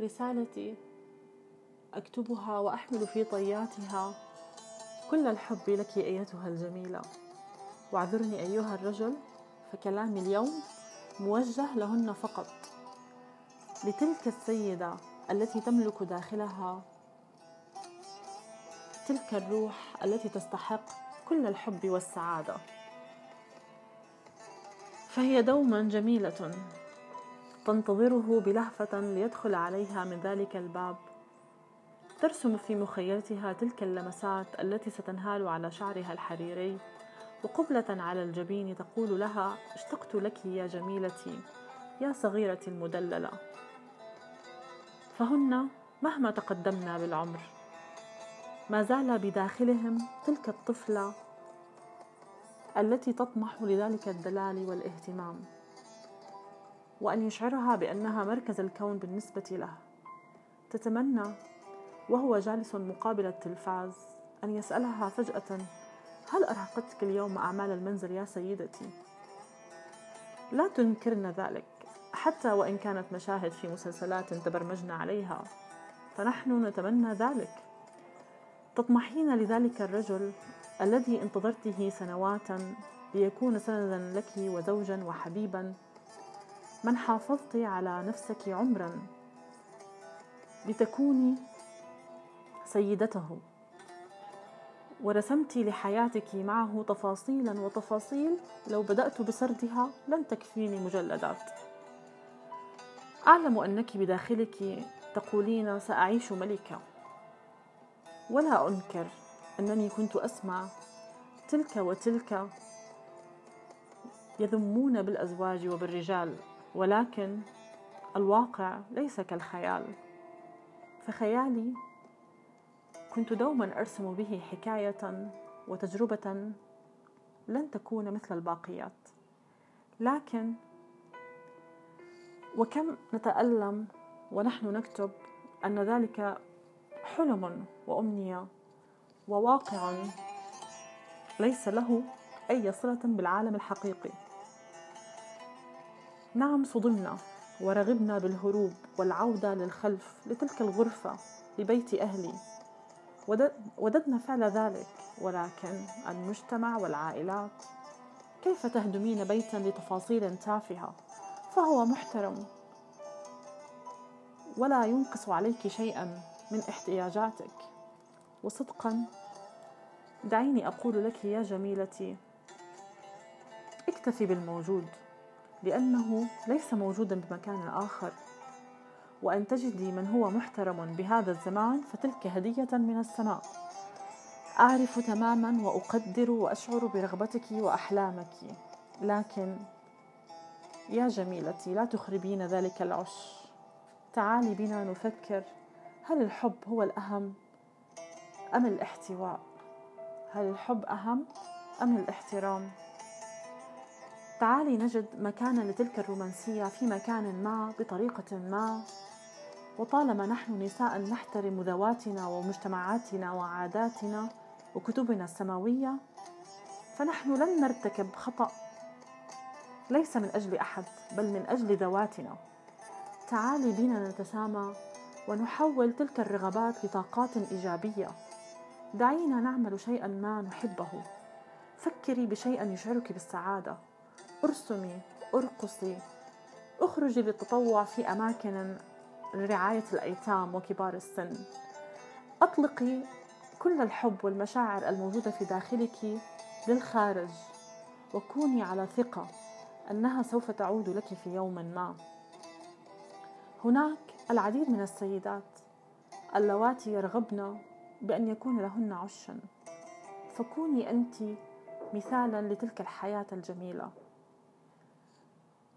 رسالتي أكتبها وأحمل في طياتها كل الحب لك أيتها الجميلة. واعذرني أيها الرجل فكلامي اليوم موجه لهن فقط. لتلك السيدة التي تملك داخلها تلك الروح التي تستحق كل الحب والسعادة. فهي دوما جميلة. تنتظره بلهفة ليدخل عليها من ذلك الباب. ترسم في مخيلتها تلك اللمسات التي ستنهال على شعرها الحريري وقبلة على الجبين تقول لها اشتقت لك يا جميلتي يا صغيرتي المدللة. فهن مهما تقدمنا بالعمر ما زال بداخلهم تلك الطفلة التي تطمح لذلك الدلال والاهتمام. وأن يشعرها بأنها مركز الكون بالنسبة له تتمنى وهو جالس مقابل التلفاز أن يسألها فجأة هل أرهقتك اليوم أعمال المنزل يا سيدتي؟ لا تنكرن ذلك حتى وإن كانت مشاهد في مسلسلات تبرمجن عليها فنحن نتمنى ذلك تطمحين لذلك الرجل الذي انتظرته سنوات ليكون سندا لك وزوجا وحبيبا من حافظت على نفسك عمرا لتكوني سيدته. ورسمت لحياتك معه تفاصيلا وتفاصيل. لو بدأت بسردها لن تكفيني مجلدات. أعلم أنك بداخلك تقولين سأعيش ملكة ولا أنكر أنني كنت أسمع تلك وتلك يذمون بالأزواج وبالرجال. ولكن الواقع ليس كالخيال. فخيالي كنت دوما أرسم به حكاية وتجربة لن تكون مثل الباقيات. لكن وكم نتألم ونحن نكتب أن ذلك حلم وأمنية وواقع ليس له أي صلة بالعالم الحقيقي. نعم صدمنا ورغبنا بالهروب والعودة للخلف لتلك الغرفة لبيت أهلي. وددنا فعل ذلك ولكن المجتمع والعائلات كيف تهدمين بيتا لتفاصيل تافهة؟ فهو محترم. ولا ينقص عليك شيئا من احتياجاتك. وصدقا دعيني أقول لك يا جميلتي اكتفي بالموجود. لأنه ليس موجودا بمكان آخر. وأن تجدي من هو محترم بهذا الزمان فتلك هدية من السماء. أعرف تماما وأقدر وأشعر برغبتك وأحلامك. لكن يا جميلتي لا تخربين ذلك العش. تعالي بنا نفكر هل الحب هو الأهم أم الاحتواء؟ هل الحب أهم أم الاحترام؟ تعالي نجد مكانا لتلك الرومانسية في مكان ما بطريقة ما. وطالما نحن نساء نحترم ذواتنا ومجتمعاتنا وعاداتنا وكتبنا السماوية فنحن لن نرتكب خطأ. ليس من أجل أحد بل من أجل ذواتنا. تعالي بنا نتسامى ونحول تلك الرغبات لطاقات إيجابية. دعينا نعمل شيئا ما نحبه. فكري بشيء يشعرك بالسعادة. أرسمي أرقصي. أخرجي للتطوع في أماكن لرعاية الأيتام وكبار السن. أطلقي كل الحب والمشاعر الموجودة في داخلك للخارج وكوني على ثقة أنها سوف تعود لك في يوم ما. هناك العديد من السيدات اللواتي يرغبن بأن يكون لهن عشا. فكوني أنت مثالا لتلك الحياة الجميلة.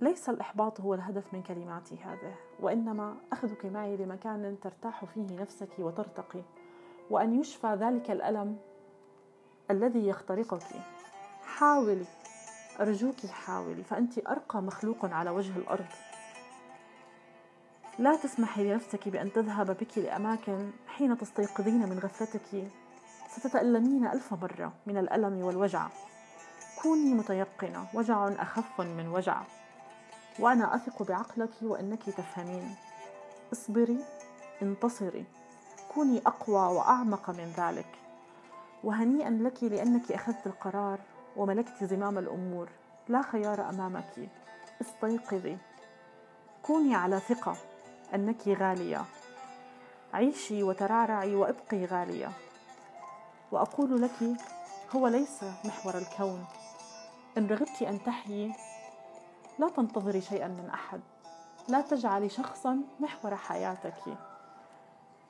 ليس الإحباط هو الهدف من كلماتي هذه وإنما أخذك معي لمكان ترتاح فيه نفسك وترتقي وأن يشفى ذلك الألم الذي يخترقك. حاولي أرجوك حاولي فأنت أرقى مخلوق على وجه الأرض. لا تسمحي لنفسك بأن تذهب بك لأماكن حين تستيقظين من غفلتك. ستتألمين ألف مرة من الألم والوجع. كوني متيقنة وجع أخف من وجع. وأنا أثق بعقلك وأنك تفهمين. اصبري انتصري. كوني أقوى وأعمق من ذلك. وهنيئا لك لأنك أخذت القرار وملكت زمام الأمور. لا خيار أمامك. استيقظي. كوني على ثقة أنك غالية. عيشي وترعرعي وابقي غالية. وأقول لك هو ليس محور الكون. إن رغبت أن تحيي لا تنتظري شيئا من أحد. لا تجعلي شخصا محور حياتك.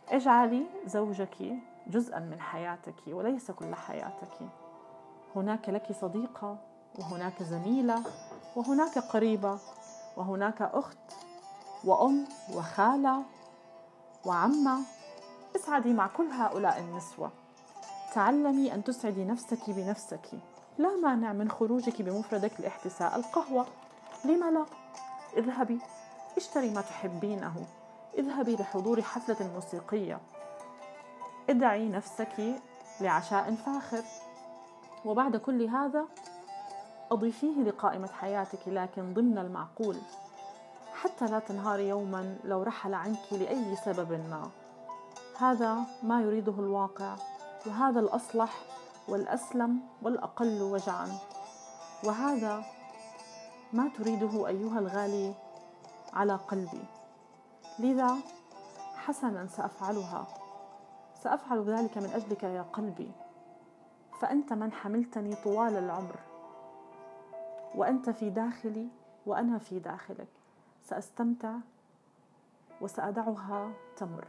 اجعلي زوجك جزءا من حياتك وليس كل حياتك. هناك لك صديقة وهناك زميلة وهناك قريبة وهناك أخت وأم وخالة وعمة. اسعدي مع كل هؤلاء النسوة. تعلمي أن تسعدي نفسك بنفسك. لا مانع من خروجك بمفردك لاحتساء القهوة. لم لا؟ اذهبي. اشتري ما تحبينه. اذهبي لحضور حفلة موسيقية. ادعي نفسك لعشاء فاخر. وبعد كل هذا أضيفيه لقائمة حياتك لكن ضمن المعقول. حتى لا تنهاري يوما لو رحل عنك لأي سبب ما. هذا ما يريده الواقع وهذا الأصلح والأسلم والأقل وجعا. وهذا ما تريده أيها الغالي على قلبي. لذا حسنا سأفعلها. سأفعل ذلك من أجلك يا قلبي. فأنت من حملتني طوال العمر. وأنت في داخلي وأنا في داخلك. سأستمتع وسأدعها تمر.